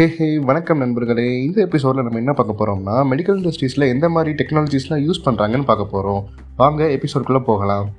ஹே ஹே வணக்கம் நண்பர்களே. இந்த எபிசோடில் நம்ம என்ன பார்க்க போகிறோம்னா மெடிக்கல் இண்டஸ்ட்ரீஸில் எந்த மாதிரி டெக்னாலஜிஸ்லாம் யூஸ் பண்ணுறாங்கன்னு பார்க்க போகிறோம் வாங்க எபிசோட்குள்ளே போகலாம்.